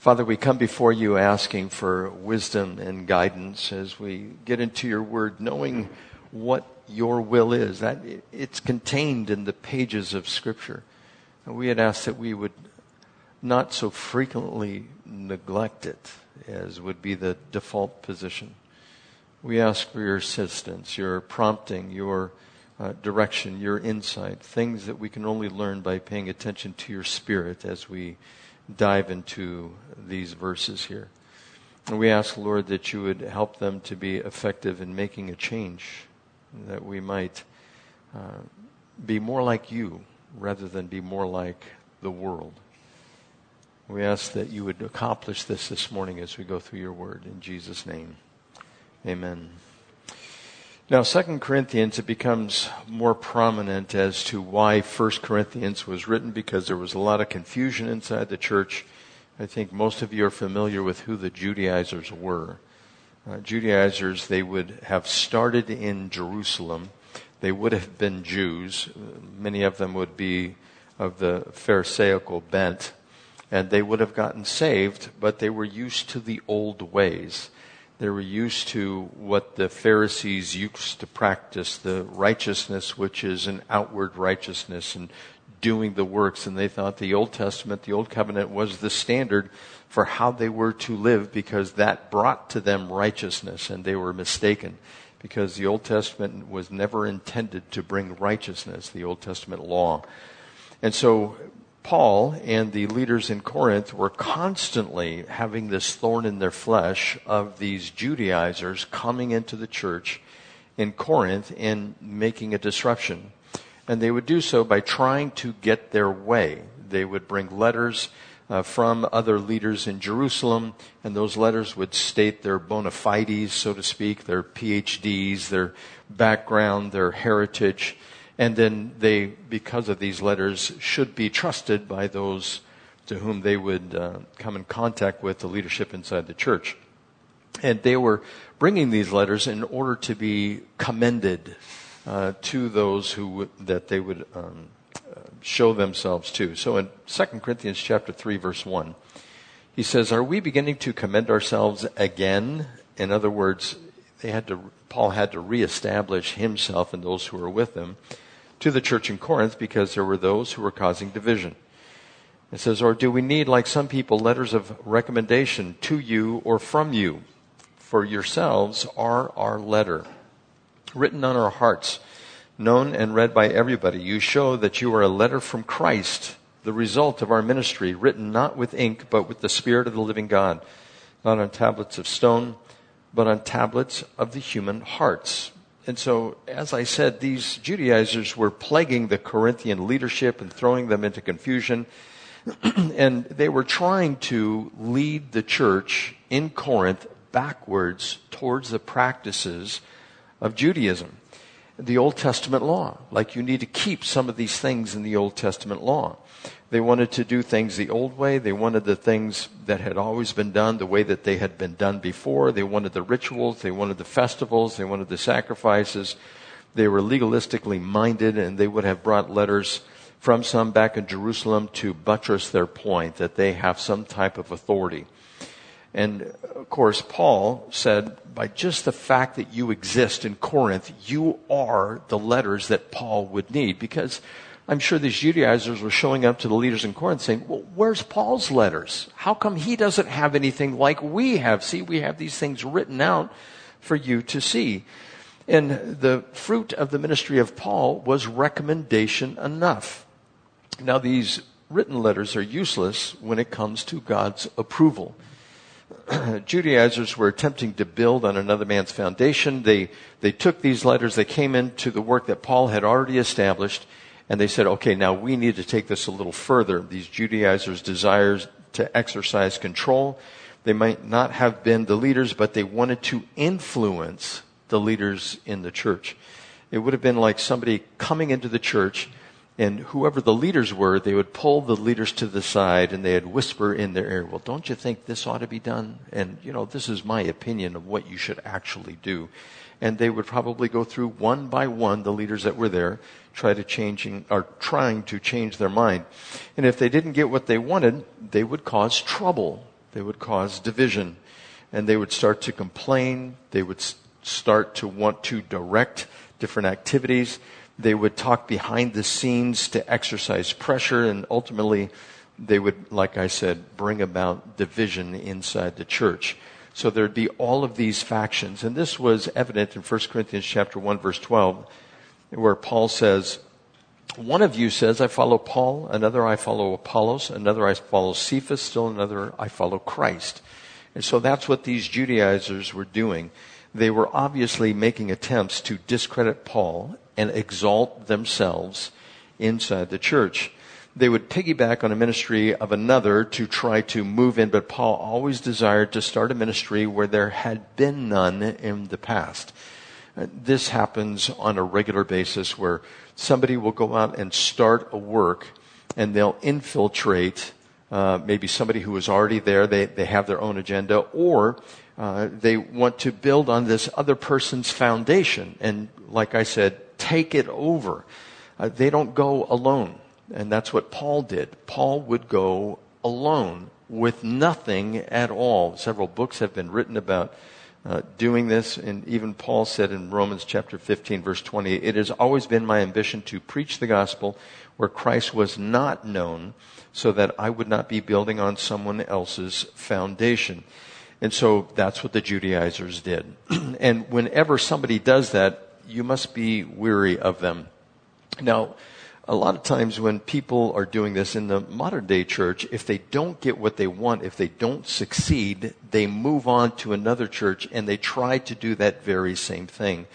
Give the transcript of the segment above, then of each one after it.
Father, we come before you asking for wisdom and guidance as we get into your word, knowing what your will is. That it's contained in the pages of Scripture. And we had asked that we would not so frequently neglect it as would be the default position. We ask for your assistance, your prompting, your uh, direction, your insight, things that we can only learn by paying attention to your spirit as we dive into these verses here. And we ask, Lord, that you would help them to be effective in making a change, that we might uh, be more like you rather than be more like the world. We ask that you would accomplish this this morning as we go through your word. In Jesus' name, amen. Now, Second Corinthians, it becomes more prominent as to why First Corinthians was written because there was a lot of confusion inside the church. I think most of you are familiar with who the Judaizers were. Uh, Judaizers, they would have started in Jerusalem. They would have been Jews. Many of them would be of the Pharisaical bent. And they would have gotten saved, but they were used to the old ways. They were used to what the Pharisees used to practice, the righteousness which is an outward righteousness and doing the works. And they thought the Old Testament, the Old Covenant was the standard for how they were to live because that brought to them righteousness and they were mistaken because the Old Testament was never intended to bring righteousness, the Old Testament law. And so Paul and the leaders in Corinth were constantly having this thorn in their flesh of these Judaizers coming into the church in Corinth and making a disruption. And they would do so by trying to get their way. They would bring letters uh, from other leaders in Jerusalem, and those letters would state their bona fides, so to speak, their PhDs, their background, their heritage and then they, because of these letters, should be trusted by those to whom they would uh, come in contact with the leadership inside the church. And they were bringing these letters in order to be commended uh, to those who that they would um, show themselves to. So in 2 Corinthians chapter 3 verse 1, he says, "Are we beginning to commend ourselves again?" In other words, they had to Paul had to reestablish himself and those who were with him to the church in Corinth because there were those who were causing division. It says, Or do we need, like some people, letters of recommendation to you or from you? For yourselves are our letter, written on our hearts, known and read by everybody. You show that you are a letter from Christ, the result of our ministry, written not with ink, but with the Spirit of the living God, not on tablets of stone, but on tablets of the human hearts. And so, as I said, these Judaizers were plaguing the Corinthian leadership and throwing them into confusion. and they were trying to lead the church in Corinth backwards towards the practices of Judaism, the Old Testament law. Like you need to keep some of these things in the Old Testament law. They wanted to do things the old way. They wanted the things that had always been done the way that they had been done before. They wanted the rituals. They wanted the festivals. They wanted the sacrifices. They were legalistically minded and they would have brought letters from some back in Jerusalem to buttress their point that they have some type of authority. And of course, Paul said, by just the fact that you exist in Corinth, you are the letters that Paul would need because I'm sure these Judaizers were showing up to the leaders in Corinth saying, well, where's Paul's letters? How come he doesn't have anything like we have? See, we have these things written out for you to see. And the fruit of the ministry of Paul was recommendation enough. Now, these written letters are useless when it comes to God's approval. Judaizers were attempting to build on another man's foundation. They, they took these letters, they came into the work that Paul had already established, and they said, okay, now we need to take this a little further. These Judaizers' desires to exercise control. They might not have been the leaders, but they wanted to influence the leaders in the church. It would have been like somebody coming into the church and whoever the leaders were, they would pull the leaders to the side and they'd whisper in their ear, well, don't you think this ought to be done? And, you know, this is my opinion of what you should actually do. And they would probably go through one by one, the leaders that were there, try to changing or trying to change their mind. And if they didn't get what they wanted, they would cause trouble They would cause division. And they would start to complain. They would start to want to direct different activities. They would talk behind the scenes to exercise pressure. And ultimately, they would, like I said, bring about division inside the church. So there'd be all of these factions. And this was evident in 1 Corinthians chapter 1 verse 12, where Paul says, one of you says, I follow Paul, another I follow Apollos, another I follow Cephas, still another I follow Christ. And so that's what these Judaizers were doing. They were obviously making attempts to discredit Paul and exalt themselves inside the church. They would piggyback on a ministry of another to try to move in, but Paul always desired to start a ministry where there had been none in the past. Uh, this happens on a regular basis where somebody will go out and start a work and they'll infiltrate uh, maybe somebody who is already there. They, they have their own agenda or uh, they want to build on this other person's foundation and, like I said, take it over. Uh, they don't go alone. And that's what Paul did. Paul would go alone with nothing at all. Several books have been written about uh, doing this. And even Paul said in Romans chapter 15, verse 20, it has always been my ambition to preach the gospel where Christ was not known so that I would not be building on someone else's foundation. And so that's what the Judaizers did. and whenever somebody does that, you must be weary of them. Now, a lot of times when people are doing this in the modern day church, if they don't get what they want, if they don't succeed, they move on to another church and they try to do that very same thing.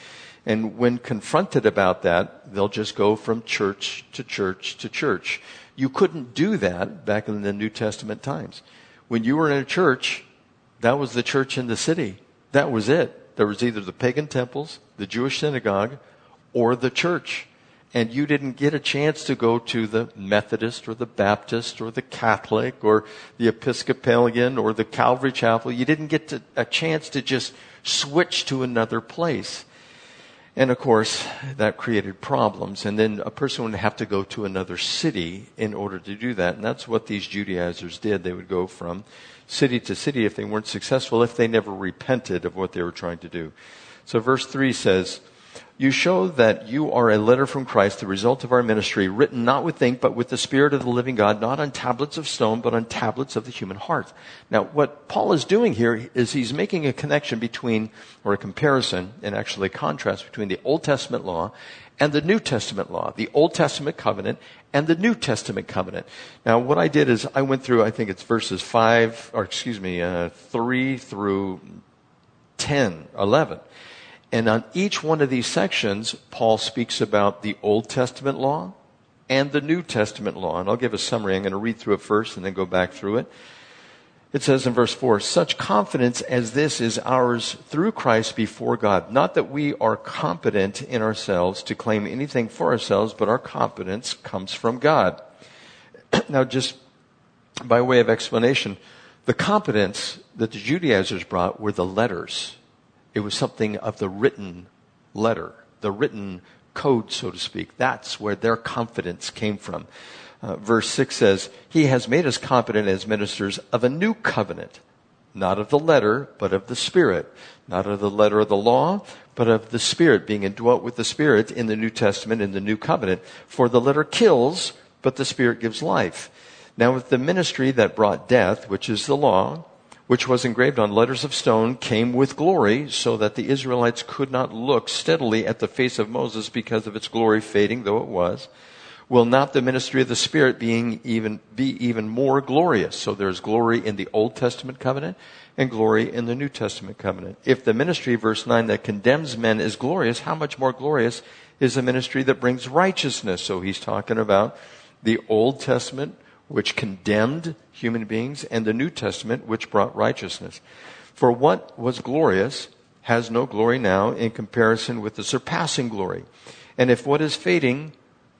And when confronted about that, they'll just go from church to church to church. You couldn't do that back in the New Testament times. When you were in a church, that was the church in the city. That was it. There was either the pagan temples, the Jewish synagogue, or the church and you didn't get a chance to go to the Methodist or the Baptist or the Catholic or the Episcopalian or the Calvary Chapel. You didn't get to, a chance to just switch to another place. And of course, that created problems. And then a person would have to go to another city in order to do that. And that's what these Judaizers did. They would go from city to city if they weren't successful, if they never repented of what they were trying to do. So verse 3 says, you show that you are a letter from Christ, the result of our ministry, written not with ink, but with the Spirit of the living God, not on tablets of stone, but on tablets of the human heart. Now, what Paul is doing here is he's making a connection between, or a comparison, and actually a contrast between the Old Testament law and the New Testament law, the Old Testament covenant and the New Testament covenant. Now, what I did is I went through, I think it's verses 5, or excuse me, uh, 3 through 10, 11. And on each one of these sections, Paul speaks about the Old Testament law and the New Testament law. And I'll give a summary. I'm going to read through it first and then go back through it. It says in verse 4 Such confidence as this is ours through Christ before God. Not that we are competent in ourselves to claim anything for ourselves, but our competence comes from God. now, just by way of explanation, the competence that the Judaizers brought were the letters it was something of the written letter, the written code, so to speak. That's where their confidence came from. Uh, verse 6 says, He has made us competent as ministers of a new covenant, not of the letter, but of the Spirit. Not of the letter of the law, but of the Spirit, being indwelt with the Spirit in the New Testament, in the New Covenant. For the letter kills, but the Spirit gives life. Now, with the ministry that brought death, which is the law, which was engraved on letters of stone, came with glory, so that the Israelites could not look steadily at the face of Moses because of its glory fading, though it was. Will not the ministry of the Spirit being even, be even more glorious? So there's glory in the Old Testament covenant and glory in the New Testament covenant. If the ministry, verse 9, that condemns men is glorious, how much more glorious is the ministry that brings righteousness? So he's talking about the Old Testament which condemned human beings, and the New Testament, which brought righteousness. For what was glorious has no glory now in comparison with the surpassing glory. And if what is fading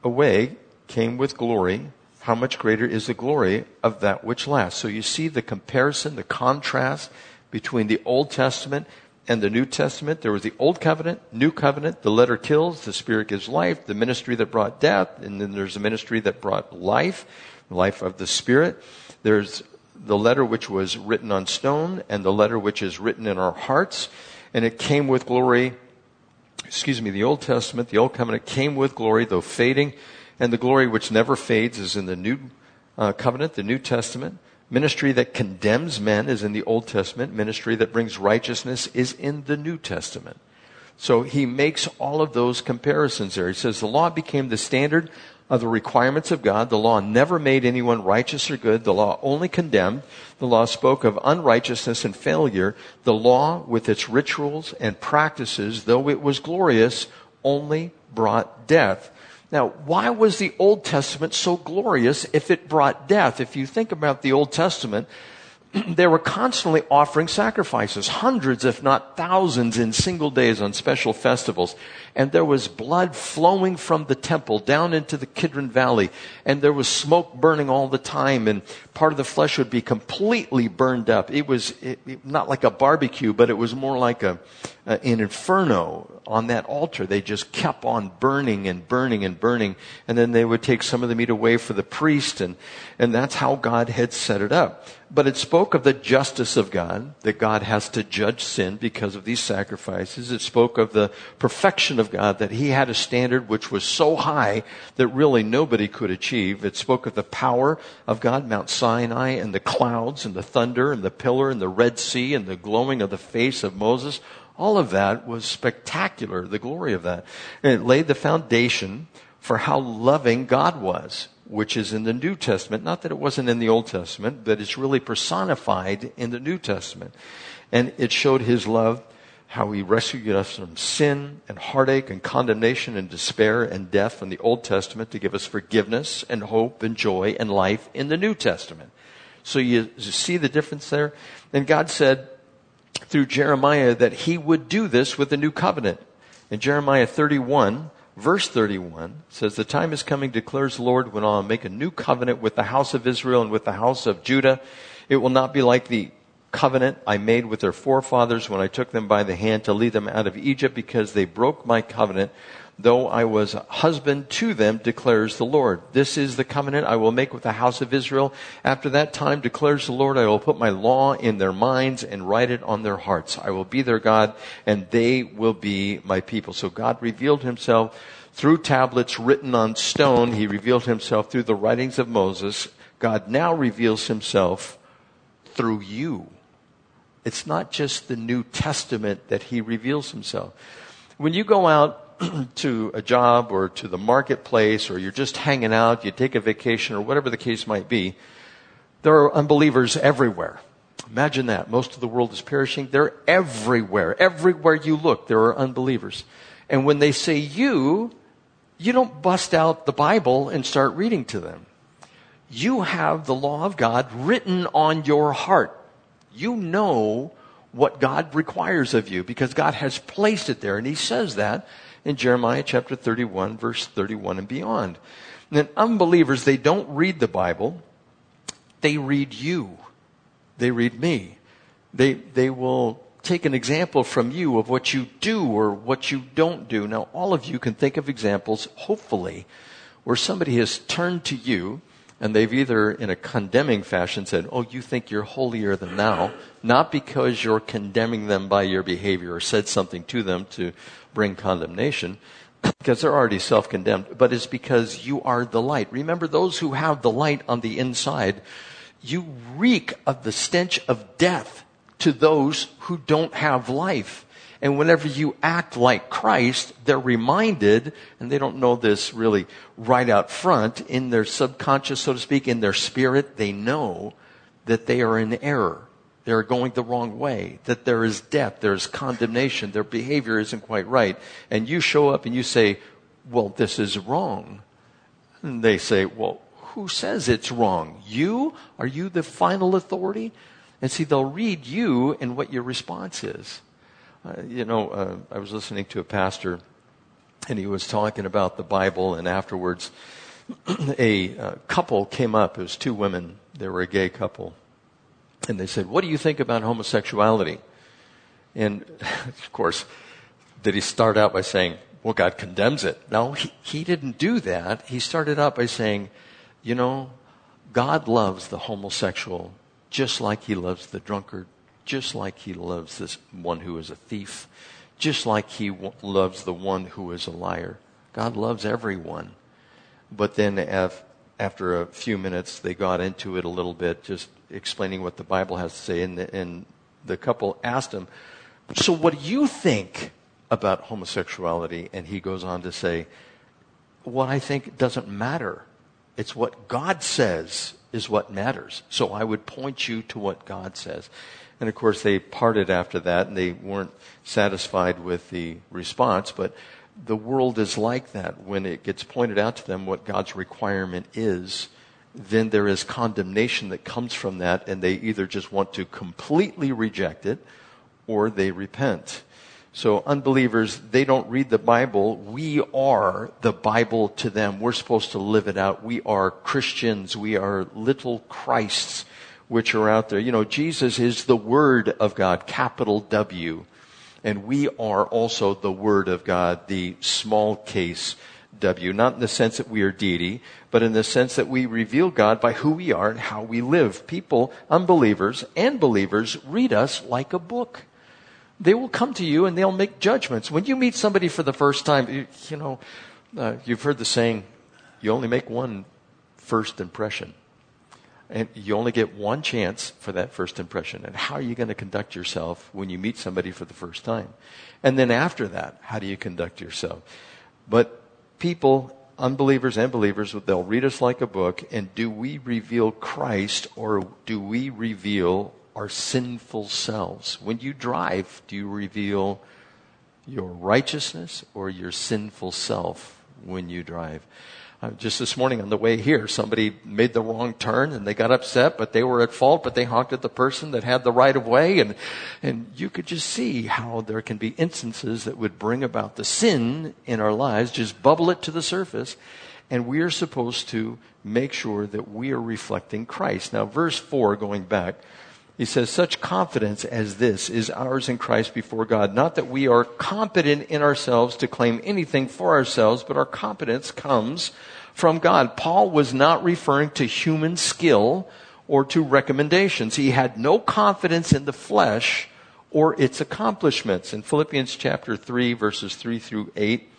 away came with glory, how much greater is the glory of that which lasts? So you see the comparison, the contrast between the Old Testament and the New Testament. There was the Old Covenant, New Covenant, the letter kills, the Spirit gives life, the ministry that brought death, and then there's the ministry that brought life life of the Spirit. There's the letter which was written on stone and the letter which is written in our hearts. And it came with glory. Excuse me, the Old Testament, the Old Covenant came with glory, though fading. And the glory which never fades is in the New uh, Covenant, the New Testament. Ministry that condemns men is in the Old Testament. Ministry that brings righteousness is in the New Testament. So he makes all of those comparisons there. He says the law became the standard of the requirements of God. The law never made anyone righteous or good. The law only condemned. The law spoke of unrighteousness and failure. The law, with its rituals and practices, though it was glorious, only brought death. Now, why was the Old Testament so glorious if it brought death? If you think about the Old Testament, they were constantly offering sacrifices, hundreds, if not thousands, in single days on special festivals. And there was blood flowing from the temple down into the Kidron Valley. And there was smoke burning all the time. And part of the flesh would be completely burned up. It was it, it, not like a barbecue, but it was more like a, uh, an inferno on that altar. They just kept on burning and burning and burning. And then they would take some of the meat away for the priest. And, and that's how God had set it up. But it spoke of the justice of God, that God has to judge sin because of these sacrifices. It spoke of the perfection of God, that He had a standard which was so high that really nobody could achieve. It spoke of the power of God, Mount Sinai, and the clouds, and the thunder, and the pillar, and the Red Sea, and the glowing of the face of Moses all of that was spectacular, the glory of that. And it laid the foundation for how loving God was, which is in the New Testament. Not that it wasn't in the Old Testament, but it's really personified in the New Testament. And it showed his love, how he rescued us from sin and heartache and condemnation and despair and death in the Old Testament to give us forgiveness and hope and joy and life in the New Testament. So you, see the difference there? And God said, through Jeremiah that he would do this with the new covenant. In Jeremiah 31, verse 31 says, The time is coming, declares the Lord, when I'll make a new covenant with the house of Israel and with the house of Judah. It will not be like the covenant I made with their forefathers when I took them by the hand to lead them out of Egypt because they broke my covenant though I was husband to them, declares the Lord. This is the covenant I will make with the house of Israel. After that time, declares the Lord, I will put my law in their minds and write it on their hearts. I will be their God and they will be my people. So God revealed himself through tablets written on stone. He revealed himself through the writings of Moses. God now reveals himself through you. It's not just the New Testament that he reveals himself. When you go out to a job or to the marketplace or you're just hanging out, you take a vacation or whatever the case might be, there are unbelievers everywhere. Imagine that. Most of the world is perishing. They're everywhere. Everywhere you look, there are unbelievers. And when they say you, you don't bust out the Bible and start reading to them. You have the law of God written on your heart. You know what God requires of you because God has placed it there. And He says that in Jeremiah chapter 31, verse 31 and beyond. And then unbelievers, they don't read the Bible, they read you. They read me. They, they will take an example from you of what you do or what you don't do. Now, all of you can think of examples, hopefully, where somebody has turned to you and they've either, in a condemning fashion, said, Oh, you think you're holier than thou, not because you're condemning them by your behavior or said something to them to bring condemnation, because they're already self condemned, but it's because you are the light. Remember, those who have the light on the inside, you reek of the stench of death to those who don't have life. And whenever you act like Christ, they're reminded, and they don't know this really right out front, in their subconscious, so to speak, in their spirit, they know that they are in error. They're going the wrong way, that there is death, there is condemnation, their behavior isn't quite right. And you show up and you say, well, this is wrong. And they say, well, who says it's wrong? You? Are you the final authority? And see, they'll read you and what your response is. Uh, you know, uh, I was listening to a pastor and he was talking about the Bible and afterwards a uh, couple came up. It was two women. They were a gay couple and they said, What do you think about homosexuality? And of course, did he start out by saying, Well, God condemns it? No, he, he didn't do that. He started out by saying, You know, God loves the homosexual just like he loves the drunkard, just like he loves this one who is a thief, just like he w- loves the one who is a liar. God loves everyone. But then af- after a few minutes, they got into it a little bit, just explaining what the Bible has to say. And the, and the couple asked him, So what do you think about homosexuality? And he goes on to say, What I think doesn't matter. It's what God says is what matters. So I would point you to what God says. And of course, they parted after that and they weren't satisfied with the response, but the world is like that. When it gets pointed out to them what God's requirement is, then there is condemnation that comes from that, and they either just want to completely reject it or they repent. So unbelievers, they don't read the Bible. We are the Bible to them. We're supposed to live it out. We are Christians. We are little Christs which are out there. You know, Jesus is the Word of God, capital W. And we are also the Word of God, the small case W. Not in the sense that we are deity, but in the sense that we reveal God by who we are and how we live. People, unbelievers and believers, read us like a book they will come to you and they'll make judgments. When you meet somebody for the first time, you, you know, uh, you've heard the saying, you only make one first impression. And you only get one chance for that first impression. And how are you going to conduct yourself when you meet somebody for the first time? And then after that, how do you conduct yourself? But people, unbelievers and believers, they'll read us like a book. And do we reveal Christ or do we reveal our sinful selves. When you drive, do you reveal your righteousness or your sinful self when you drive? Uh, just this morning on the way here, somebody made the wrong turn and they got upset, but they were at fault, but they honked at the person that had the right of way. And, and you could just see how there can be instances that would bring about the sin in our lives, just bubble it to the surface. And we are supposed to make sure that we are reflecting Christ. Now, verse 4, going back, he says, such confidence as this is ours in Christ before God. Not that we are competent in ourselves to claim anything for ourselves, but our competence comes from God. Paul was not referring to human skill or to recommendations. He had no confidence in the flesh or its accomplishments. In Philippians chapter 3, verses 3 through 8,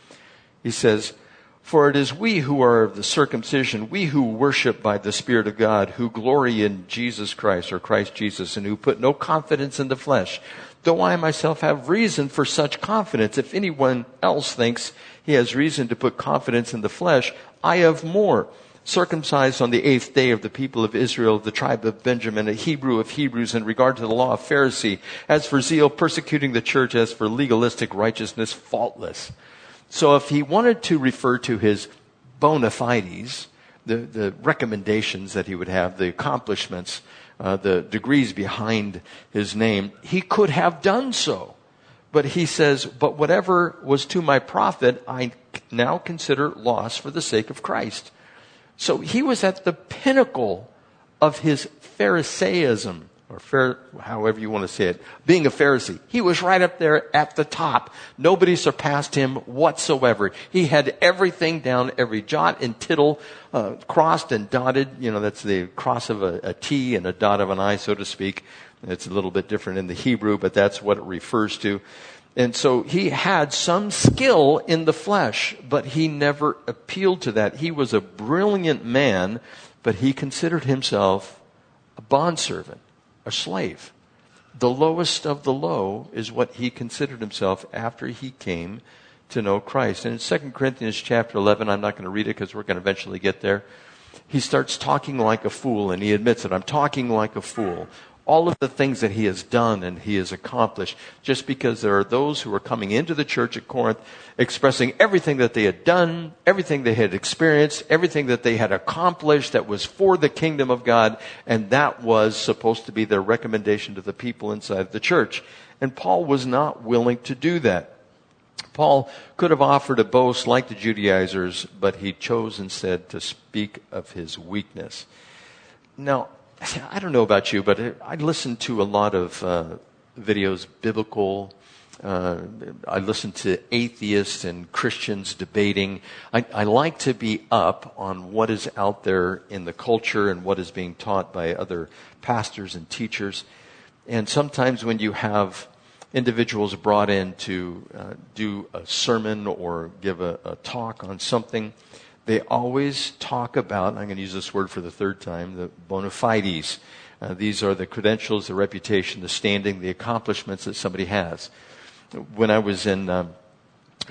he says, for it is we who are of the circumcision, we who worship by the Spirit of God, who glory in Jesus Christ or Christ Jesus, and who put no confidence in the flesh. Though I myself have reason for such confidence, if anyone else thinks he has reason to put confidence in the flesh, I have more. Circumcised on the eighth day of the people of Israel, the tribe of Benjamin, a Hebrew of Hebrews in regard to the law of Pharisee, as for zeal, persecuting the church, as for legalistic righteousness, faultless. So if he wanted to refer to his bona fides, the, the recommendations that he would have, the accomplishments, uh, the degrees behind his name, he could have done so. But he says, but whatever was to my profit, I now consider loss for the sake of Christ. So he was at the pinnacle of his Pharisaism or fair, however you want to say it, being a Pharisee. He was right up there at the top. Nobody surpassed him whatsoever. He had everything down, every jot and tittle, uh, crossed and dotted. You know, that's the cross of a, a T and a dot of an I, so to speak. It's a little bit different in the Hebrew, but that's what it refers to. And so he had some skill in the flesh, but he never appealed to that. He was a brilliant man, but he considered himself a bondservant a slave. The lowest of the low is what he considered himself after he came to know Christ. And in 2 Corinthians chapter 11, I'm not going to read it because we're going to eventually get there. He starts talking like a fool and he admits it. I'm talking like a fool all of the things that he has done and he has accomplished just because there are those who are coming into the church at Corinth expressing everything that they had done, everything they had experienced, everything that they had accomplished that was for the kingdom of God, and that was supposed to be their recommendation to the people inside the church. And Paul was not willing to do that. Paul could have offered a boast like the Judaizers, but he chose instead to speak of his weakness. Now, I don't know about you, but I listen to a lot of uh, videos, biblical Uh, I listen to atheists and Christians debating. I, I, like to be up on what is out there in the culture and what is being taught by other pastors and teachers. And sometimes when you have individuals brought in to uh, do a sermon or give a, a, talk on something, they always talk about, I'm going to use this word for the third time, the bona fides. Uh, these are the credentials, the reputation, the standing, the accomplishments that somebody has. When I was in uh,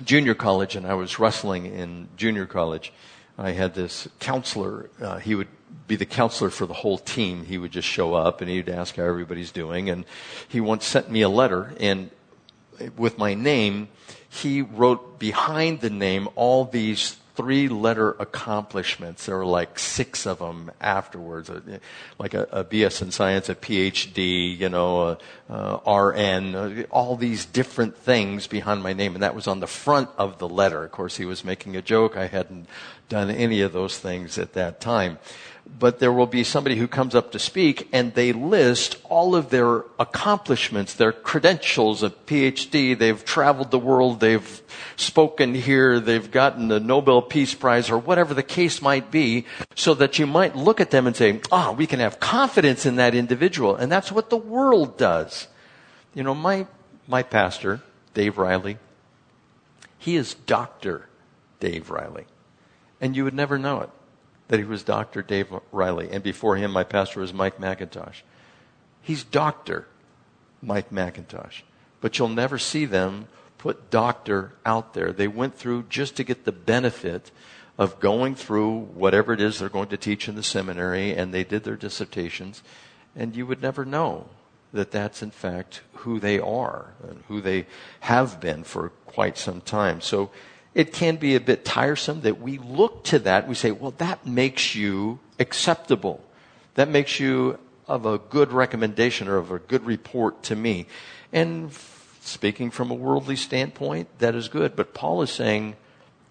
junior college and I was wrestling in junior college, I had this counselor. Uh, he would be the counselor for the whole team. He would just show up and he'd ask how everybody's doing. And he once sent me a letter and with my name, he wrote behind the name all these three letter accomplishments. There were like six of them afterwards, uh, like a, a BS in science, a PhD, you know, a, a RN, uh, all these different things behind my name. And that was on the front of the letter. Of course, he was making a joke. I hadn't done any of those things at that time but there will be somebody who comes up to speak and they list all of their accomplishments, their credentials, a PhD, they've traveled the world, they've spoken here, they've gotten the Nobel Peace Prize or whatever the case might be, so that you might look at them and say, ah, oh, we can have confidence in that individual. And that's what the world does. You know, my, my pastor, Dave Riley, he is Dr. Dave Riley. And you would never know it that he was Dr. Dave Riley. And before him, my pastor was Mike MacIntosh. He's Dr. Mike MacIntosh. But you'll never see them put doctor out there. They went through just to get the benefit of going through whatever it is they're going to teach in the seminary, and they did their dissertations, and you would never know that that's in fact who they are and who they have been for quite some time. So it can be a bit tiresome that we look to that. We say, well, that makes you acceptable. That makes you of a good recommendation or of a good report to me. And speaking from a worldly standpoint, that is good. But Paul is saying,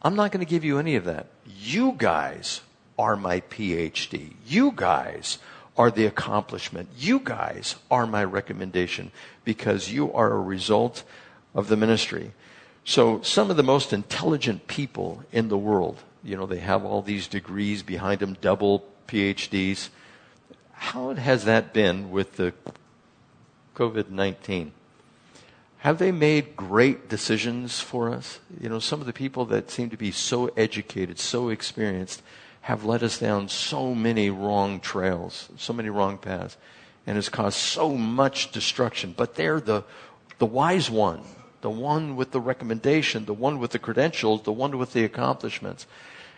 I'm not going to give you any of that. You guys are my PhD. You guys are the accomplishment. You guys are my recommendation because you are a result of the ministry. So some of the most intelligent people in the world, you know, they have all these degrees behind them, double PhDs. How has that been with the COVID 19? Have they made great decisions for us? You know, some of the people that seem to be so educated, so experienced, have led us down so many wrong trails, so many wrong paths, and has caused so much destruction. But they're the, the wise one the one with the recommendation, the one with the credentials, the one with the accomplishments.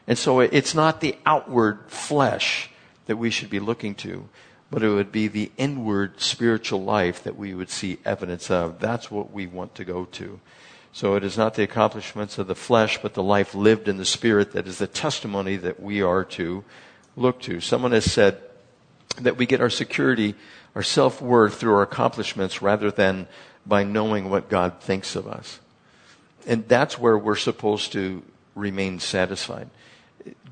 And so it's not the outward flesh that we should be looking to, but it would be the inward spiritual life that we would see evidence of. That's what we want to go to. So it is not the accomplishments of the flesh, but the life lived in the spirit that is the testimony that we are to look to. Someone has said that we get our security, our self worth through our accomplishments rather than by knowing what God thinks of us. And that's where we're supposed to remain satisfied.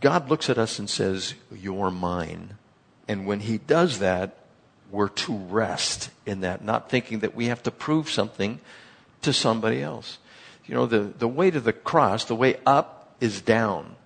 God looks at us and says, You're mine. And when He does that, we're to rest in that, not thinking that we have to prove something to somebody else. You know, the, the way to the cross, the way up is down,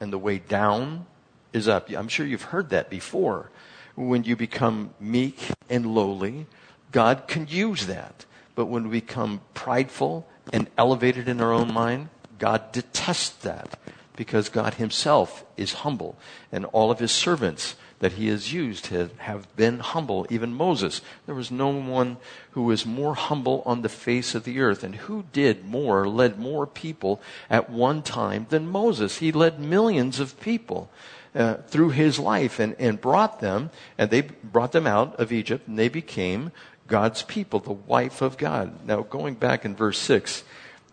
and the way down is up. I'm sure you've heard that before. When you become meek and lowly, God can use that. But when we become prideful and elevated in our own mind, God detests that because God himself is humble and all of his servants that he has used have been humble, even Moses. There was no one who was more humble on the face of the earth. And who did more, led more people at one time than Moses? He led millions of people. Uh, through his life and, and brought them, and they brought them out of Egypt, and they became God's people, the wife of God. Now, going back in verse 6,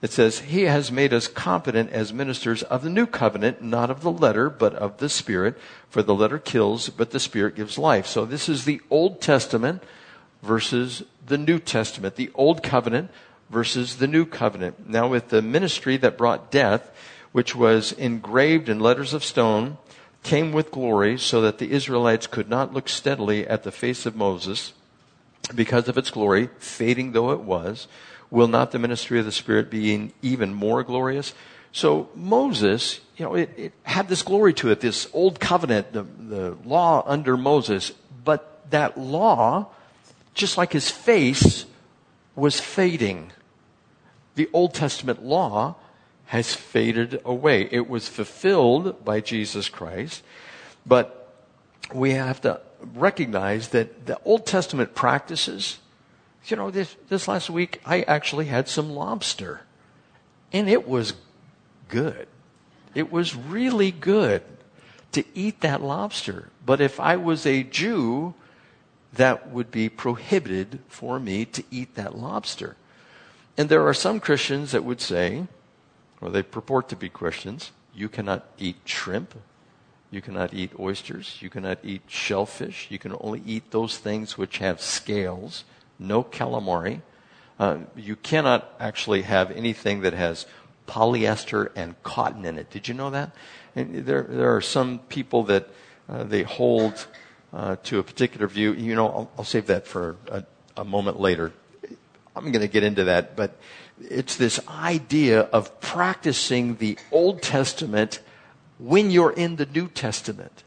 it says, He has made us competent as ministers of the new covenant, not of the letter, but of the Spirit. For the letter kills, but the Spirit gives life. So this is the Old Testament versus the New Testament. The Old Covenant versus the New Covenant. Now, with the ministry that brought death, which was engraved in letters of stone, came with glory, so that the Israelites could not look steadily at the face of Moses because of its glory, fading though it was, will not the ministry of the Spirit be even more glorious? So Moses, you know, it, it had this glory to it, this old covenant, the, the law under Moses, but that law, just like his face, was fading. The Old Testament law has faded away. It was fulfilled by Jesus Christ, but we have to recognize that the Old Testament practices, you know, this, this last week I actually had some lobster and it was good. It was really good to eat that lobster. But if I was a Jew, that would be prohibited for me to eat that lobster. And there are some Christians that would say, or they purport to be Christians, you cannot eat shrimp, you cannot eat oysters, you cannot eat shellfish, you can only eat those things which have scales, no calamari. Uh, you cannot actually have anything that has polyester and cotton in it. Did you know that? And there, there are some people that uh, they hold uh, to a particular view. You know, I'll, I'll save that for a, a moment later. I'm going to get into that, but it's this idea of practicing the Old Testament when you're in the New Testament.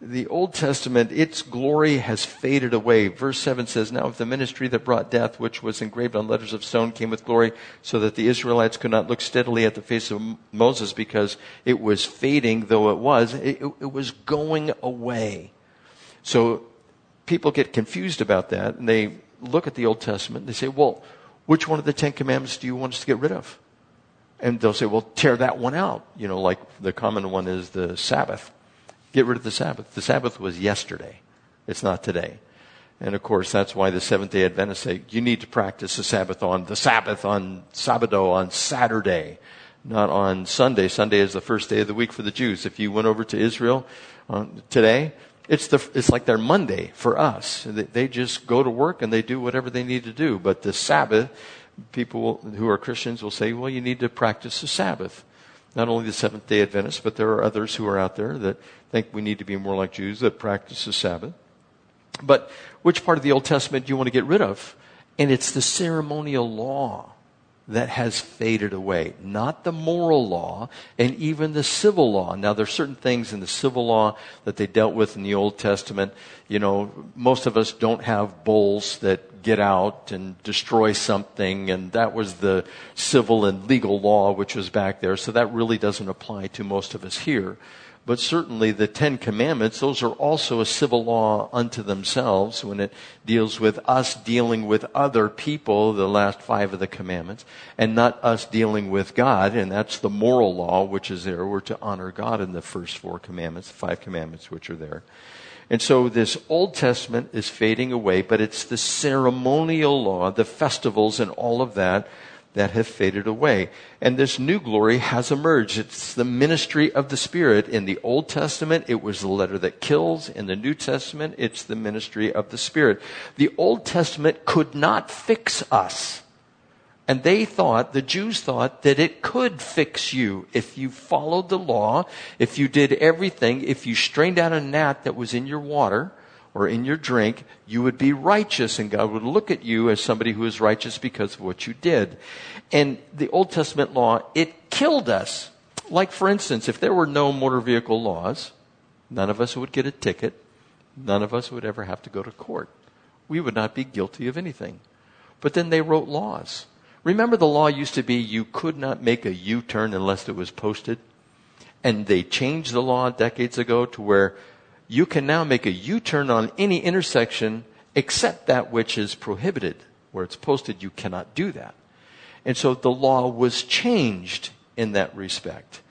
The Old Testament, its glory has faded away. Verse 7 says, Now if the ministry that brought death, which was engraved on letters of stone, came with glory, so that the Israelites could not look steadily at the face of Moses because it was fading, though it was, it, it was going away. So people get confused about that, and they look at the Old Testament and they say, Well, which one of the Ten Commandments do you want us to get rid of? And they'll say, well, tear that one out. You know, like the common one is the Sabbath. Get rid of the Sabbath. The Sabbath was yesterday. It's not today. And of course, that's why the Seventh day Adventists say you need to practice the Sabbath on the Sabbath on Sabado on Saturday, not on Sunday. Sunday is the first day of the week for the Jews. If you went over to Israel uh, today, it's, the, it's like their Monday for us. They, they just go to work and they do whatever they need to do. But the Sabbath, people who are Christians will say, well, you need to practice the Sabbath. Not only the Seventh day Adventists, but there are others who are out there that think we need to be more like Jews that practice the Sabbath. But which part of the Old Testament do you want to get rid of? And it's the ceremonial law that has faded away, not the moral law and even the civil law. Now, there's certain things in the civil law that they dealt with in the Old Testament. You know, most of us don't have bulls that get out and destroy something, and that was the civil and legal law which was back there, so that really doesn't apply to most of us here. But certainly the Ten Commandments, those are also a civil law unto themselves when it deals with us dealing with other people, the last five of the commandments, and not us dealing with God, and that's the moral law which is there. We're to honor God in the first four commandments, the five commandments which are there. And so this Old Testament is fading away, but it's the ceremonial law, the festivals and all of that that have faded away. And this new glory has emerged. It's the ministry of the Spirit. In the Old Testament, it was the letter that kills. In the New Testament, it's the ministry of the Spirit. The Old Testament could not fix us. And they thought, the Jews thought, that it could fix you if you followed the law, if you did everything, if you strained out a gnat that was in your water, or in your drink, you would be righteous and God would look at you as somebody who is righteous because of what you did. And the Old Testament law, it killed us. Like for instance, if there were no motor vehicle laws, none of us would get a ticket. None of us would ever have to go to court. We would not be guilty of anything. But then they wrote laws. Remember the law used to be you could not make a U-turn unless it was posted? And they changed the law decades ago to where you can now make a U-turn on any intersection except that which is prohibited. Where it's posted, you cannot do that. And so the law was changed in that respect.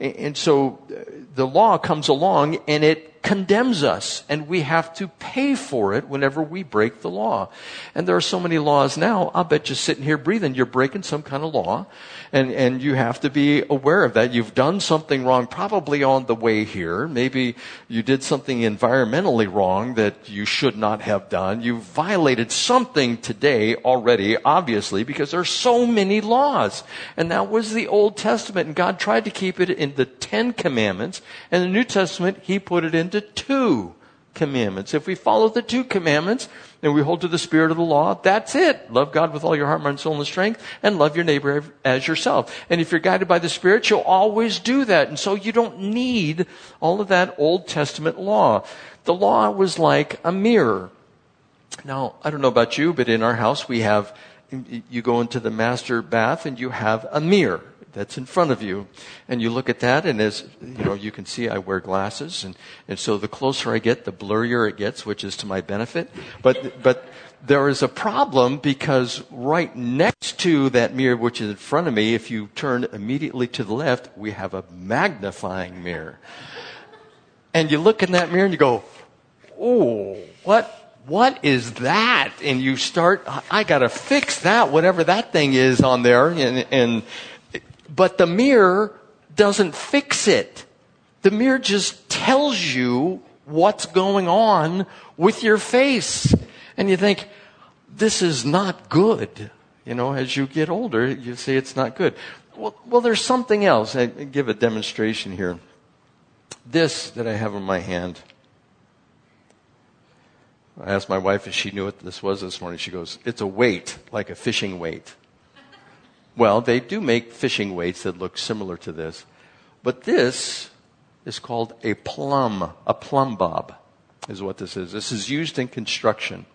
And so uh, the law comes along and it condemns us and we have to pay for it whenever we break the law. And there are so many laws now, I'll bet you sitting here breathing, you're breaking some kind of law and, and you have to be aware of that. You've done something wrong probably on the way here. Maybe you did something environmentally wrong that you should not have done. You violated something today already, obviously, because there are so many laws. And that was the Old Testament and God tried to keep it in the Ten Commandments and the New Testament, He put it into two commandments. If we follow the two commandments, and we hold to the spirit of the law, that's it. Love God with all your heart, mind, soul, and strength, and love your neighbor as yourself. And if you're guided by the Spirit, you'll always do that. And so you don't need all of that Old Testament law. The law was like a mirror. Now, I don't know about you, but in our house we have, you go into the master bath and you have a mirror that's in front of you. And you look at that, and as you know, you can see I wear glasses, and, and so the closer I get, the blurrier it gets, which is to my benefit. But, but there is a problem because right next to that mirror, which is in front of me, if you turn immediately to the left, we have a magnifying mirror. And you look in that mirror and you go, oh, what? What is that? And you start, I gotta fix that, whatever that thing is on there. And, and but the mirror doesn't fix it. The mirror just tells you what's going on with your face. And you think, this is not good. You know, as you get older, you say it's not good. Well, well there's something else. I give a demonstration here. This that I have in my hand. I asked my wife if she knew what this was this morning. She goes, it's a weight, like a fishing weight. Well, they do make fishing weights that look similar to this. But this is called a plumb, a plumb bob is what this is. This is used in construction.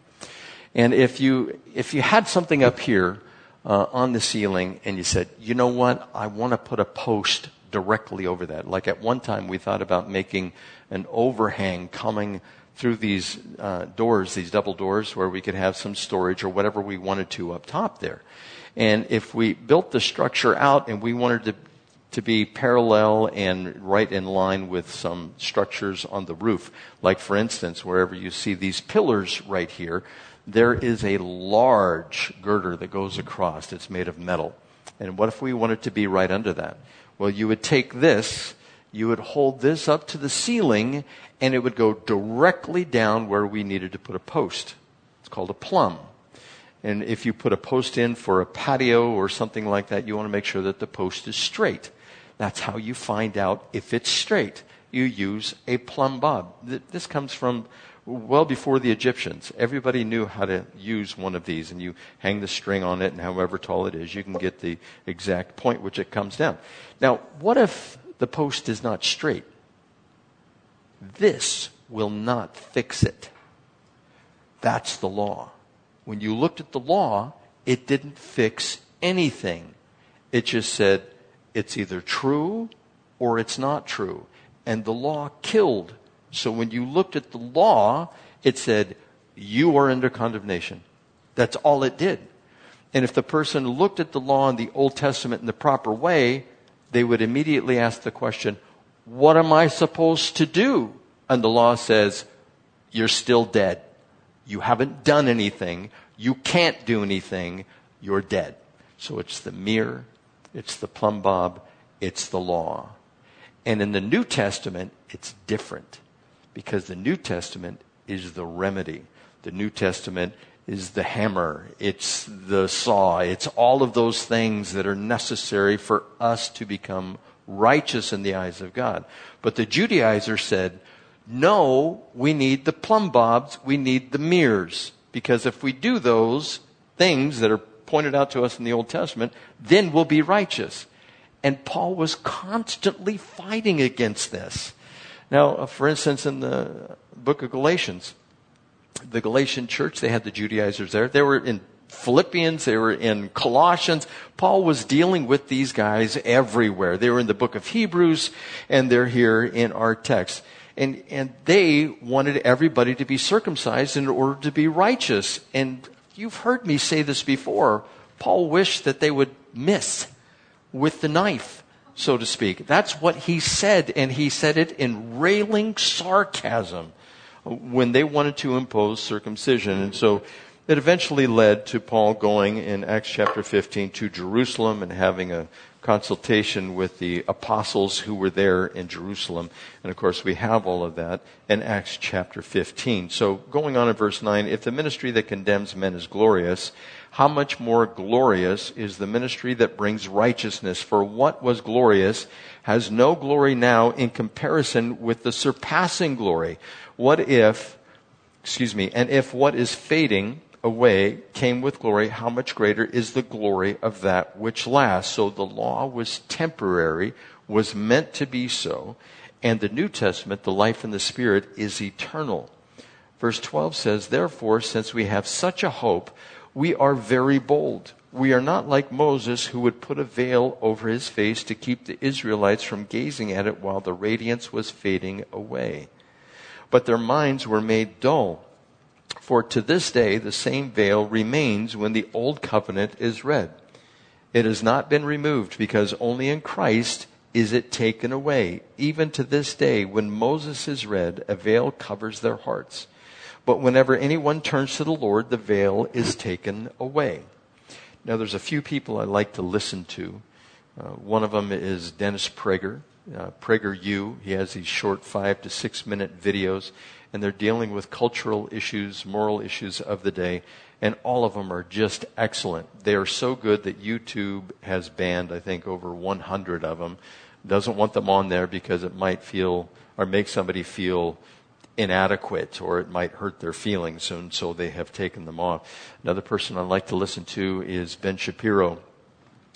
And if you, if you had something up here uh, on the ceiling and you said, you know what, I want to put a post directly over that. Like at one time we thought about making an overhang coming through these uh, doors, these double doors, where we could have some storage or whatever we wanted to up top there. And if we built the structure out and we wanted to, to be parallel and right in line with some structures on the roof, like for instance, wherever you see these pillars right here, there is a large girder that goes across. It's made of metal. And what if we wanted to be right under that? Well, you would take this, you would hold this up to the ceiling, and it would go directly down where we needed to put a post. It's called a plumb. And if you put a post in for a patio or something like that, you want to make sure that the post is straight. That's how you find out if it's straight. You use a plumb bob. This comes from well before the Egyptians. Everybody knew how to use one of these, and you hang the string on it, and however tall it is, you can get the exact point which it comes down. Now, what if the post is not straight? This will not fix it. That's the law when you looked at the law, it didn't fix anything. It just said it's either true or it's not true. And the law killed. So when you looked at the law, it said you are under condemnation. That's all it did. And if the person looked at the law in the Old Testament in the proper way, they would immediately ask the question, what am I supposed to do? And the law says, you're still dead. You haven't done anything. You can't do anything. You're dead. So it's the mirror, it's the plumb bob, it's the law. And in the New Testament, it's different because the New Testament is the remedy. The New Testament is the hammer, it's the saw, it's all of those things that are necessary for us to become righteous in the eyes of God. But the Judaizer said, no, we need the plumb bobs, we need the mirrors. Because if we do those things that are pointed out to us in the Old Testament, then we'll be righteous. And Paul was constantly fighting against this. Now, uh, for instance, in the book of Galatians, the Galatian church, they had the Judaizers there. They were in Philippians, they were in Colossians. Paul was dealing with these guys everywhere. They were in the book of Hebrews, and they're here in our text and, and they wanted everybody to be circumcised in order to be righteous. And you've heard me say this before. Paul wished that they would miss with the knife, so to speak. That's what he said, and he said it in railing sarcasm when they wanted to impose circumcision. And so it eventually led to Paul going in Acts chapter 15 to Jerusalem and having a consultation with the apostles who were there in Jerusalem. And of course, we have all of that in Acts chapter 15. So going on in verse 9, if the ministry that condemns men is glorious, how much more glorious is the ministry that brings righteousness? For what was glorious has no glory now in comparison with the surpassing glory. What if excuse me, and if what is fading away came with glory, how much greater is the glory of that which lasts? So the law was temporary, was meant to be so, and the New Testament, the life in the Spirit, is eternal. Verse 12 says, Therefore, since we have such a hope, we are very bold. We are not like Moses, who would put a veil over his face to keep the Israelites from gazing at it while the radiance was fading away. But their minds were made dull. For to this day, the same veil remains when the old covenant is read. It has not been removed because only in Christ is it taken away. Even to this day, when Moses is read, a veil covers their hearts. But whenever anyone turns to the Lord, the veil is taken away. Now, there's a few people I like to listen to. Uh, one of them is Dennis Prager, uh, Prager U. He has these short five to six minute videos, and they're dealing with cultural issues, moral issues of the day, and all of them are just excellent. They are so good that YouTube has banned, I think, over 100 of them. Doesn't want them on there because it might feel or make somebody feel inadequate or it might hurt their feelings, and so they have taken them off. Another person I'd like to listen to is Ben Shapiro.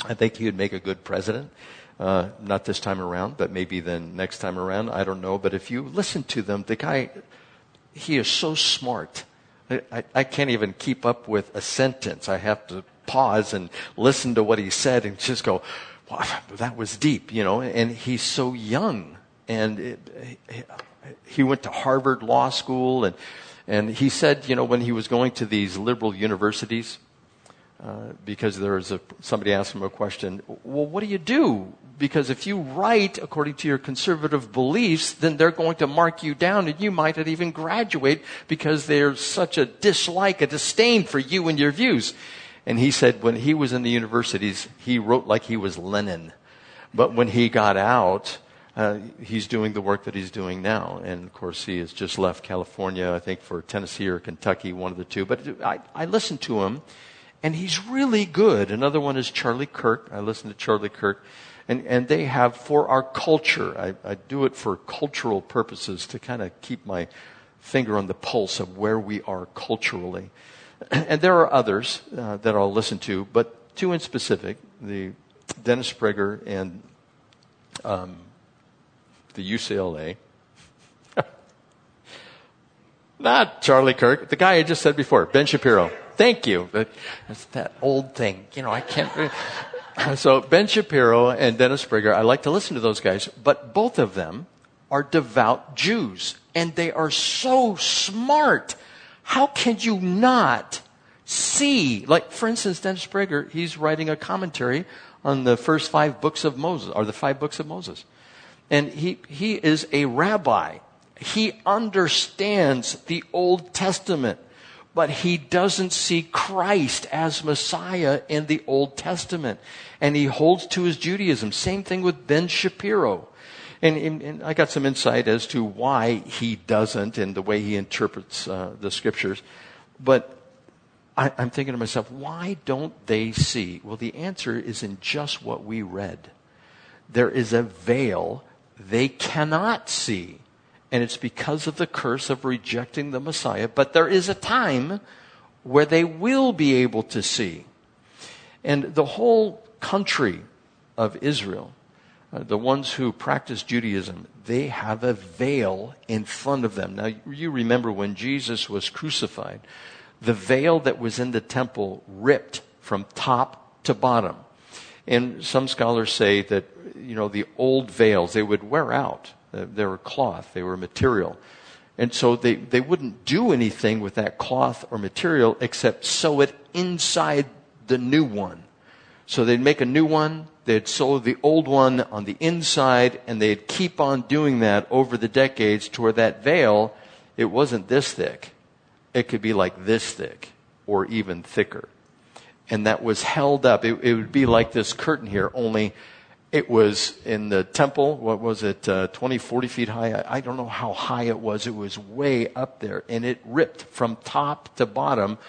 I think he would make a good president. Uh, not this time around, but maybe then next time around. I don't know. But if you listen to them, the guy, he is so smart. I, I, can't even keep up with a sentence. I have to pause and listen to what he said and just go, wow, that was deep, you know. And he's so young. And it, he went to Harvard Law School, and, and he said, you know, when he was going to these liberal universities, uh, because there was a, somebody asked him a question, well, what do you do? Because if you write according to your conservative beliefs, then they're going to mark you down and you might not even graduate because there's such a dislike, a disdain for you and your views. And he said when he was in the universities, he wrote like he was Lenin. But when he got out, uh, he's doing the work that he's doing now. And of course, he has just left California, I think, for Tennessee or Kentucky, one of the two. But I, I listen to him, and he's really good. Another one is Charlie Kirk. I listen to Charlie Kirk. And, and they have, for our culture, I, I do it for cultural purposes to kind of keep my finger on the pulse of where we are culturally. And there are others uh, that I'll listen to, but two in specific the Dennis Prager and um, the UCLA. Not Charlie Kirk, the guy I just said before, Ben Shapiro. Thank you. It's that old thing. You know, I can't. so Ben Shapiro and Dennis Prager, I like to listen to those guys, but both of them are devout Jews, and they are so smart. How can you not see? Like, for instance, Dennis Prager, he's writing a commentary on the first five books of Moses, or the five books of Moses. And he, he is a rabbi. He understands the Old Testament, but he doesn't see Christ as Messiah in the Old Testament. And he holds to his Judaism. Same thing with Ben Shapiro. And, and, and I got some insight as to why he doesn't and the way he interprets uh, the scriptures. But I, I'm thinking to myself, why don't they see? Well, the answer is in just what we read. There is a veil they cannot see. And it's because of the curse of rejecting the Messiah. But there is a time where they will be able to see. And the whole country of Israel, uh, the ones who practice Judaism, they have a veil in front of them. Now, you remember when Jesus was crucified, the veil that was in the temple ripped from top to bottom. And some scholars say that, you know, the old veils, they would wear out. Uh, they were cloth, they were material. And so they, they wouldn't do anything with that cloth or material except sew it inside the new one. So they'd make a new one, they'd sew the old one on the inside, and they'd keep on doing that over the decades to where that veil, it wasn't this thick. It could be like this thick or even thicker and that was held up. It, it, would be like this curtain here, only it was in the temple. What was it, uh, 20, 40 feet high? I, I don't know how high it was. It was way up there, and it ripped from top to bottom,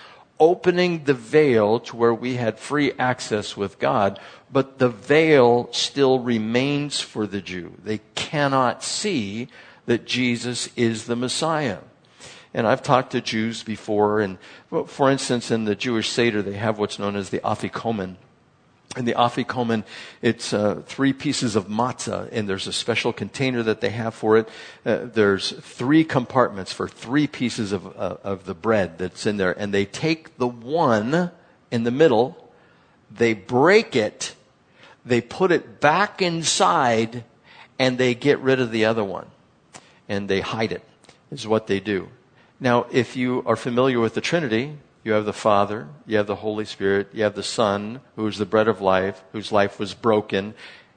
opening the veil to where we had free access with God. But the veil still remains for the Jew. They cannot see that Jesus is the Messiah. And I've talked to Jews before, and for instance, in the Jewish Seder, they have what's known as the afikomen. And the afikomen, it's uh, three pieces of matzah, and there's a special container that they have for it. Uh, there's three compartments for three pieces of, uh, of the bread that's in there, and they take the one in the middle, they break it, they put it back inside, and they get rid of the other one, and they hide it. Is what they do. Now, if you are familiar with the Trinity, you have the Father, you have the Holy Spirit, you have the Son, who is the bread of life, whose life was broken.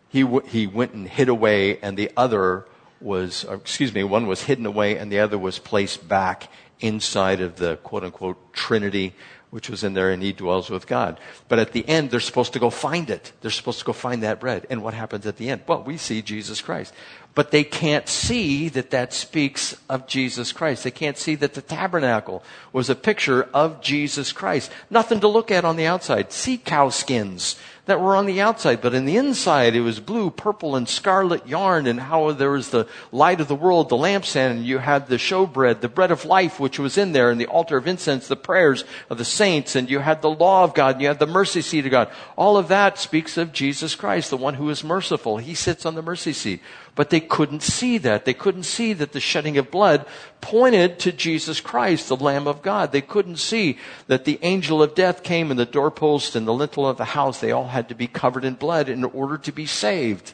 He, w- he went and hid away, and the other was, uh, excuse me, one was hidden away, and the other was placed back inside of the quote unquote Trinity, which was in there, and he dwells with God. But at the end, they're supposed to go find it. They're supposed to go find that bread. And what happens at the end? Well, we see Jesus Christ but they can't see that that speaks of Jesus Christ. They can't see that the tabernacle was a picture of Jesus Christ. Nothing to look at on the outside. See cow skins that were on the outside, but in the inside it was blue, purple, and scarlet yarn, and how there was the light of the world, the lampstand, and you had the showbread, the bread of life, which was in there, and the altar of incense, the prayers of the saints, and you had the law of God, and you had the mercy seat of God. All of that speaks of Jesus Christ, the one who is merciful. He sits on the mercy seat. But they couldn't see that. They couldn't see that the shedding of blood pointed to Jesus Christ, the Lamb of God. They couldn't see that the angel of death came and the doorpost and the lintel of the house, they all had to be covered in blood in order to be saved.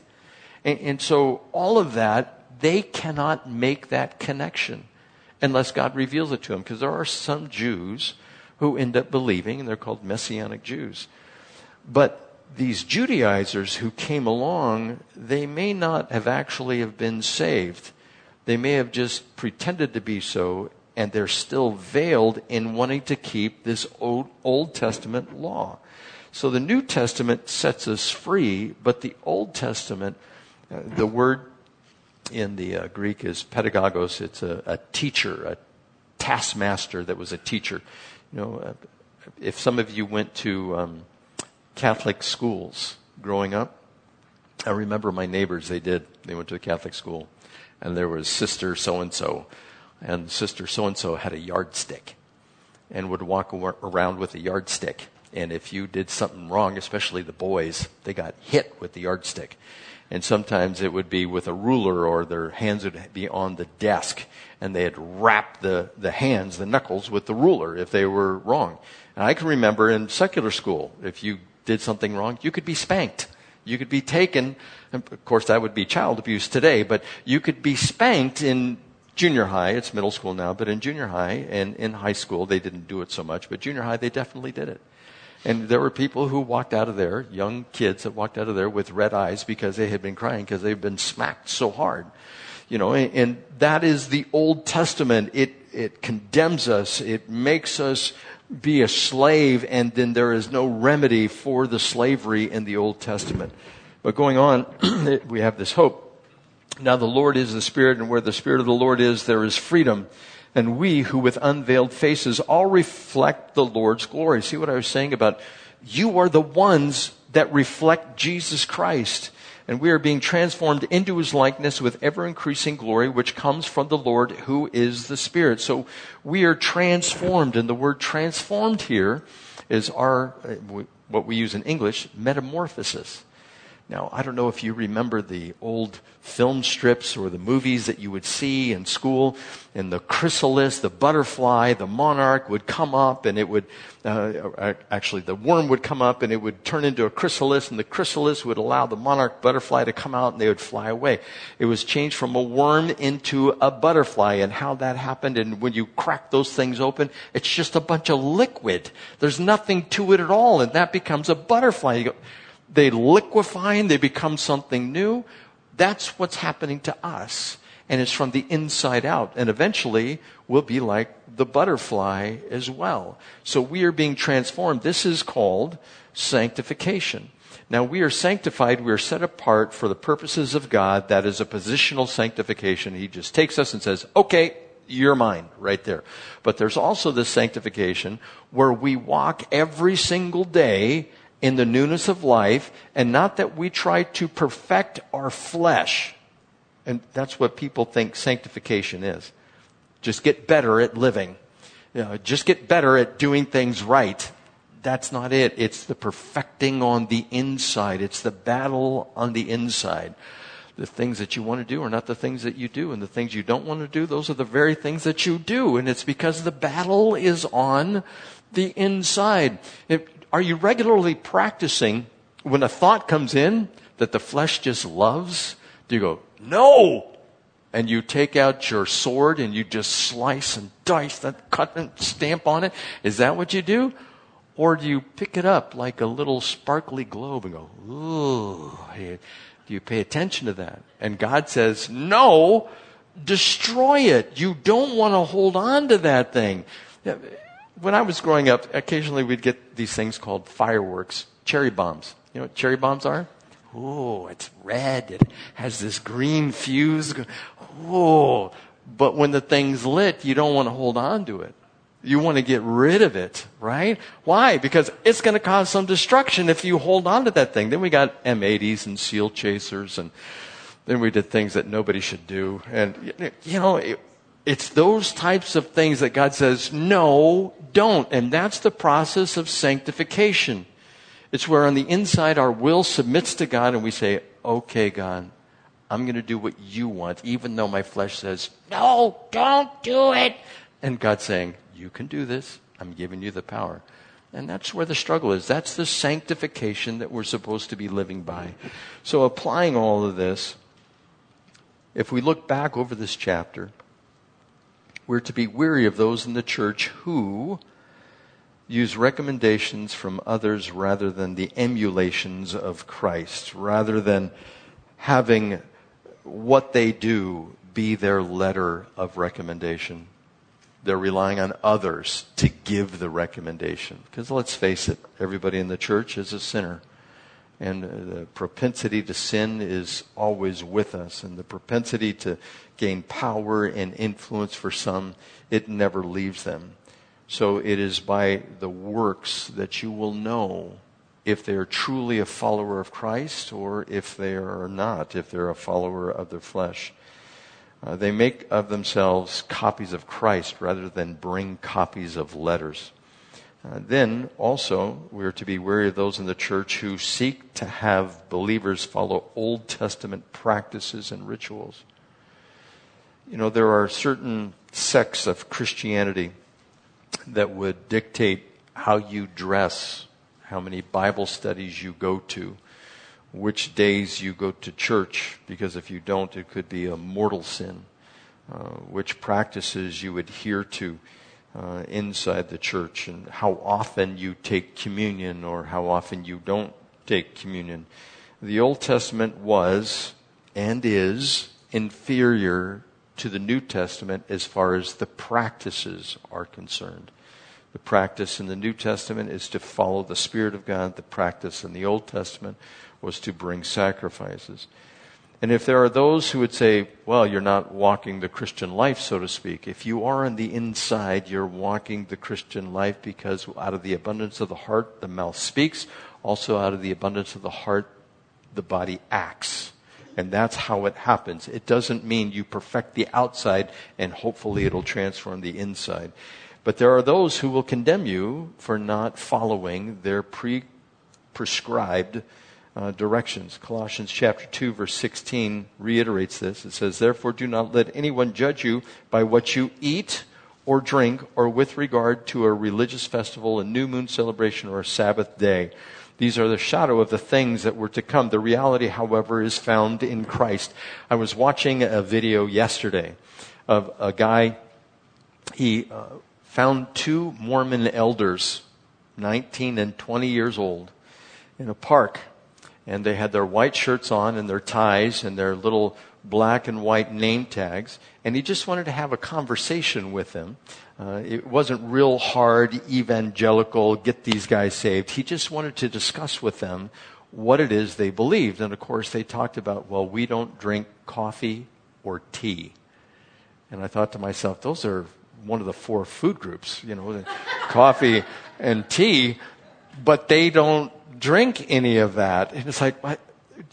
And, and so all of that, they cannot make that connection unless God reveals it to them. Because there are some Jews who end up believing, and they're called Messianic Jews. But these Judaizers who came along, they may not have actually have been saved. They may have just pretended to be so, and they're still veiled in wanting to keep this Old, Old Testament law. So the New Testament sets us free, but the Old Testament, uh, the word in the uh, Greek is pedagogos. It's a, a, teacher, a taskmaster that was a teacher. You know, uh, if some of you went to um, Catholic schools growing up. I remember my neighbors, they did. They went to a Catholic school. And there was Sister so and so. And Sister so and so had a yardstick and would walk around with a yardstick. And if you did something wrong, especially the boys, they got hit with the yardstick. And sometimes it would be with a ruler or their hands would be on the desk and they'd wrap the, the hands, the knuckles with the ruler if they were wrong. And I can remember in secular school, if you did something wrong, you could be spanked. You could be taken, of course that would be child abuse today, but you could be spanked in junior high. It's middle school now, but in junior high and in high school they didn't do it so much, but junior high they definitely did it. And there were people who walked out of there, young kids that walked out of there with red eyes because they had been crying because they've been smacked so hard. You know, and, and that is the Old Testament. It, it condemns us. It makes us be a slave and then there is no remedy for the slavery in the Old Testament. But going on, we have this hope. Now the Lord is the Spirit and where the Spirit of the Lord is, there is freedom. And we who with unveiled faces all reflect the Lord's glory. See what I was saying about you are the ones that reflect Jesus Christ and we are being transformed into his likeness with ever increasing glory, which comes from the Lord who is the Spirit. So we are transformed, and the word transformed here is our, uh, what we use in English, metamorphosis. Now, I don't know if you remember the old film strips or the movies that you would see in school, and the chrysalis, the butterfly, the monarch would come up, and it would, uh, actually, the worm would come up, and it would turn into a chrysalis, and the chrysalis would allow the monarch butterfly to come out, and they would fly away. It was changed from a worm into a butterfly, and how that happened, and when you crack those things open, it's just a bunch of liquid. There's nothing to it at all, and that becomes a butterfly. They liquefy and they become something new. That's what's happening to us. And it's from the inside out. And eventually we'll be like the butterfly as well. So we are being transformed. This is called sanctification. Now we are sanctified, we are set apart for the purposes of God. That is a positional sanctification. He just takes us and says, okay, you're mine right there. But there's also this sanctification where we walk every single day in the newness of life, and not that we try to perfect our flesh. And that's what people think sanctification is. Just get better at living. You know, just get better at doing things right. That's not it. It's the perfecting on the inside. It's the battle on the inside. The things that you want to do are not the things that you do, and the things you don't want to do, those are the very things that you do. And it's because the battle is on the inside. If, are you regularly practicing when a thought comes in that the flesh just loves? Do you go, no? And you take out your sword and you just slice and dice that cut and stamp on it? Is that what you do? Or do you pick it up like a little sparkly globe and go, ooh? Do you pay attention to that? And God says, no, destroy it. You don't want to hold on to that thing. When I was growing up, occasionally we'd get these things called fireworks, cherry bombs. You know what cherry bombs are? Oh, it's red. It has this green fuse. Oh, but when the thing's lit, you don't want to hold on to it. You want to get rid of it, right? Why? Because it's going to cause some destruction if you hold on to that thing. Then we got M80s and seal chasers and then we did things that nobody should do. And, you know, it's those types of things that God says, no, don't. And that's the process of sanctification. It's where on the inside our will submits to God and we say, okay, God, I'm going to do what you want, even though my flesh says, no, don't do it. And God's saying, you can do this. I'm giving you the power. And that's where the struggle is. That's the sanctification that we're supposed to be living by. So, applying all of this, if we look back over this chapter, we're to be weary of those in the church who use recommendations from others rather than the emulations of Christ, rather than having what they do be their letter of recommendation they're relying on others to give the recommendation. Because let's face it, everybody in the church is a sinner. And the propensity to sin is always with us. And the propensity to gain power and influence for some, it never leaves them. So it is by the works that you will know if they're truly a follower of Christ or if they are not, if they're a follower of the flesh. Uh, they make of themselves copies of Christ rather than bring copies of letters. Uh, then also, we're to be wary of those in the church who seek to have believers follow Old Testament practices and rituals. You know, there are certain sects of Christianity that would dictate how you dress, how many Bible studies you go to, which days you go to church, because if you don't, it could be a mortal sin, uh, which practices you adhere to uh, inside the church, and how often you take communion or how often you don't take communion. The Old Testament was and is inferior to the New Testament as far as the practices are concerned. The practice in the New Testament is to follow the Spirit of God. The practice in the Old Testament was to bring sacrifices. And if there are those who would say, well, you're not walking the Christian life, so to speak, if you are on the inside, you're walking the Christian life because out of the abundance of the heart, the mouth speaks. Also, out of the abundance of the heart, the body acts. And that's how it happens. It doesn't mean you perfect the outside and hopefully it'll transform the inside. But there are those who will condemn you for not following their pre prescribed uh, directions. Colossians chapter 2 verse 16 reiterates this. It says, Therefore do not let anyone judge you by what you eat or drink or with regard to a religious festival, a new moon celebration, or a Sabbath day. These are the shadow of the things that were to come. The reality, however, is found in Christ. I was watching a video yesterday of a guy, he uh, found two Mormon elders, 19 and 20 years old, in a park and they had their white shirts on and their ties and their little black and white name tags, and he just wanted to have a conversation with them. Uh, it wasn't real hard evangelical, get these guys saved. He just wanted to discuss with them what it is they believed. And of course, they talked about, well, we don't drink coffee or tea. And I thought to myself, those are one of the four food groups, you know, coffee and tea, but they don't drink any of that. And it's like, what?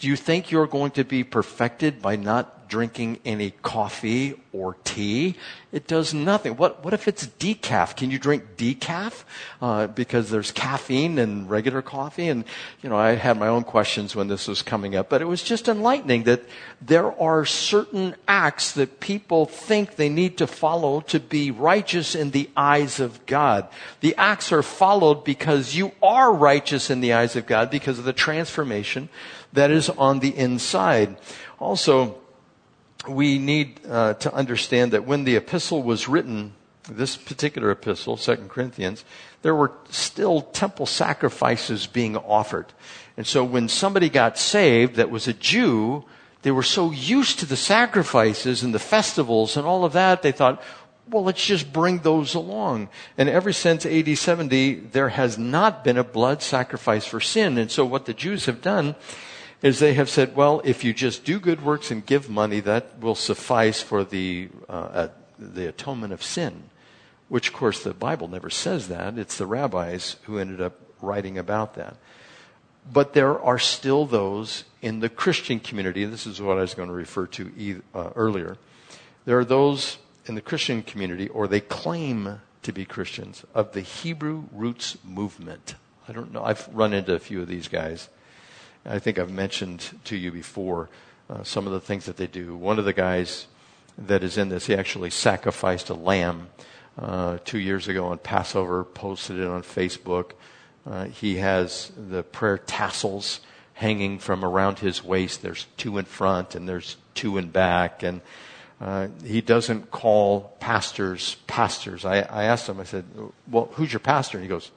Do you think you're going to be perfected by not drinking any coffee or tea. It does nothing. What, what if it's decaf? Can you drink decaf? Uh, because there's caffeine in regular coffee. And, you know, I had my own questions when this was coming up, but it was just enlightening that there are certain acts that people think they need to follow to be righteous in the eyes of God. The acts are followed because you are righteous in the eyes of God because of the transformation that is on the inside. Also, we need uh, to understand that when the epistle was written, this particular epistle, 2 Corinthians, there were still temple sacrifices being offered. And so when somebody got saved that was a Jew, they were so used to the sacrifices and the festivals and all of that, they thought, well, let's just bring those along. And ever since AD 70, there has not been a blood sacrifice for sin. And so what the Jews have done is they have said, well, if you just do good works and give money, that will suffice for the, uh, uh, the atonement of sin. Which, of course, the Bible never says that. It's the rabbis who ended up writing about that. But there are still those in the Christian community, this is what I was going to refer to uh, earlier. There are those in the Christian community, or they claim to be Christians, of the Hebrew roots movement. I don't know. I've run into a few of these guys. I think I've mentioned to you before uh, some of the things that they do. One of the guys that is in this, he actually sacrificed a lamb uh, two years ago on Passover, posted it on Facebook. Uh, he has the prayer tassels hanging from around his waist. There's two in front and there's two in back. And uh, he doesn't call pastors pastors. I, I asked him, I said, Well, who's your pastor? And he goes,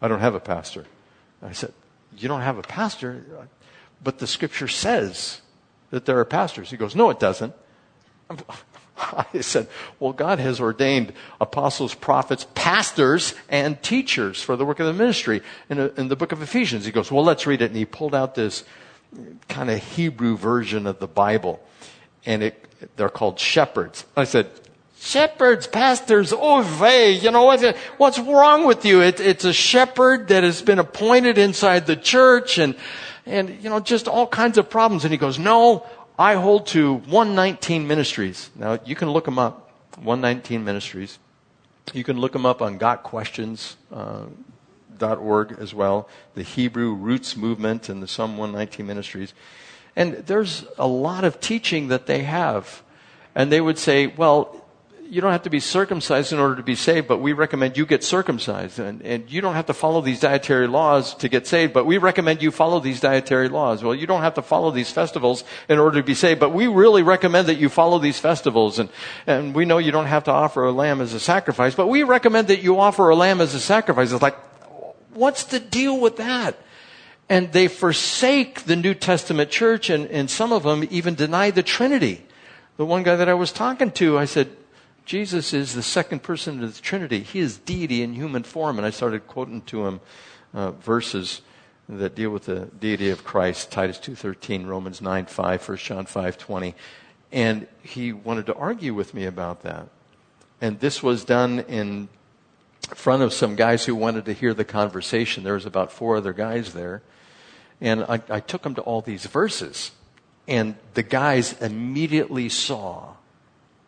I don't have a pastor. I said, you don't have a pastor, but the scripture says that there are pastors. He goes, No, it doesn't. I said, Well, God has ordained apostles, prophets, pastors, and teachers for the work of the ministry. In, a, in the book of Ephesians, he goes, Well, let's read it. And he pulled out this kind of Hebrew version of the Bible, and it, they're called shepherds. I said, Shepherds, pastors, oh vey, you know what, what's wrong with you? It, it's a shepherd that has been appointed inside the church and, and, you know, just all kinds of problems. And he goes, no, I hold to 119 ministries. Now, you can look them up, 119 ministries. You can look them up on gotquestions.org uh, as well, the Hebrew Roots Movement and the Psalm 119 ministries. And there's a lot of teaching that they have. And they would say, well, you don't have to be circumcised in order to be saved, but we recommend you get circumcised. And, and you don't have to follow these dietary laws to get saved, but we recommend you follow these dietary laws. Well, you don't have to follow these festivals in order to be saved, but we really recommend that you follow these festivals. And, and we know you don't have to offer a lamb as a sacrifice, but we recommend that you offer a lamb as a sacrifice. It's like, what's the deal with that? And they forsake the New Testament church, and, and some of them even deny the Trinity. The one guy that I was talking to, I said, Jesus is the second person of the Trinity. He is deity in human form. And I started quoting to him uh, verses that deal with the deity of Christ, Titus 2.13, Romans 9.5, 1 John 5.20. And he wanted to argue with me about that. And this was done in front of some guys who wanted to hear the conversation. There was about four other guys there. And I, I took them to all these verses. And the guys immediately saw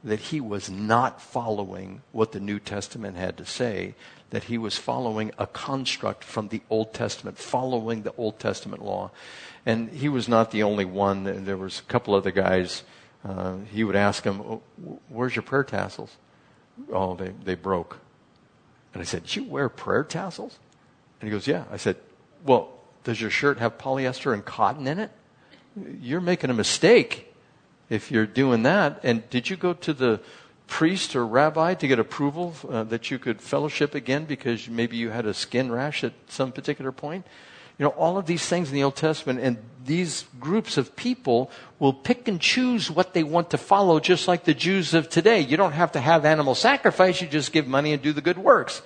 that he was not following what the New Testament had to say, that he was following a construct from the Old Testament, following the Old Testament law. And he was not the only one. There was a couple other guys. Uh, he would ask him, oh, where's your prayer tassels? Oh, they, they broke. And I said, you wear prayer tassels? And he goes, yeah. I said, well, does your shirt have polyester and cotton in it? You're making a mistake if you're doing that. And did you go to the priest or rabbi to get approval uh, that you could fellowship again because maybe you had a skin rash at some particular point? You know, all of these things in the Old Testament, and these groups of people will pick and choose what they want to follow, just like the Jews of today. You don't have to have animal sacrifice, you just give money and do the good works.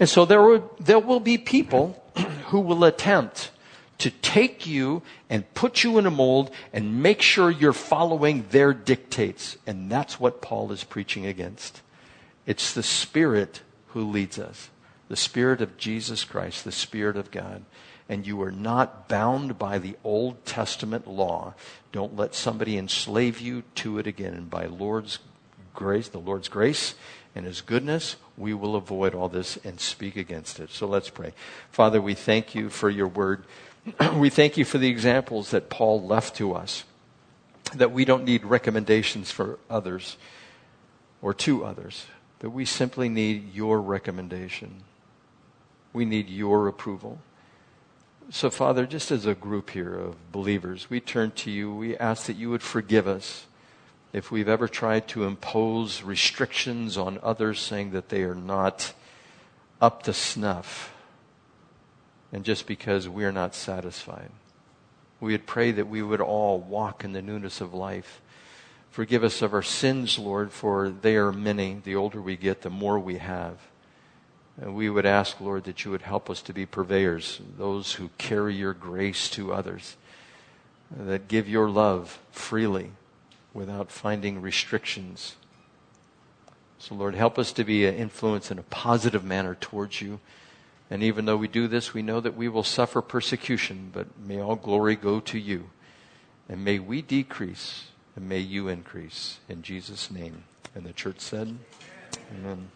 And so there will, there will be people who will attempt to take you and put you in a mold and make sure you're following their dictates. And that's what Paul is preaching against. It's the Spirit who leads us. the Spirit of Jesus Christ, the Spirit of God, and you are not bound by the Old Testament law, don't let somebody enslave you to it again. And by Lord's grace, the Lord's grace and His goodness, we will avoid all this and speak against it. So let's pray. Father, we thank you for your word. we thank you for the examples that Paul left to us, that we don't need recommendations for others or to others, that we simply need your recommendation. We need your approval. So, Father, just as a group here of believers, we turn to you. We ask that you would forgive us if we've ever tried to impose restrictions on others, saying that they are not up to snuff, and just because we're not satisfied. We would pray that we would all walk in the newness of life. Forgive us of our sins, Lord, for they are many. The older we get, the more we have. And we would ask, Lord, that you would help us to be purveyors, those who carry your grace to others, that give your love freely without finding restrictions. So, Lord, help us to be an influence in a positive manner towards you. And even though we do this, we know that we will suffer persecution, but may all glory go to you. And may we decrease and may you increase. In Jesus' name. And the church said, Amen.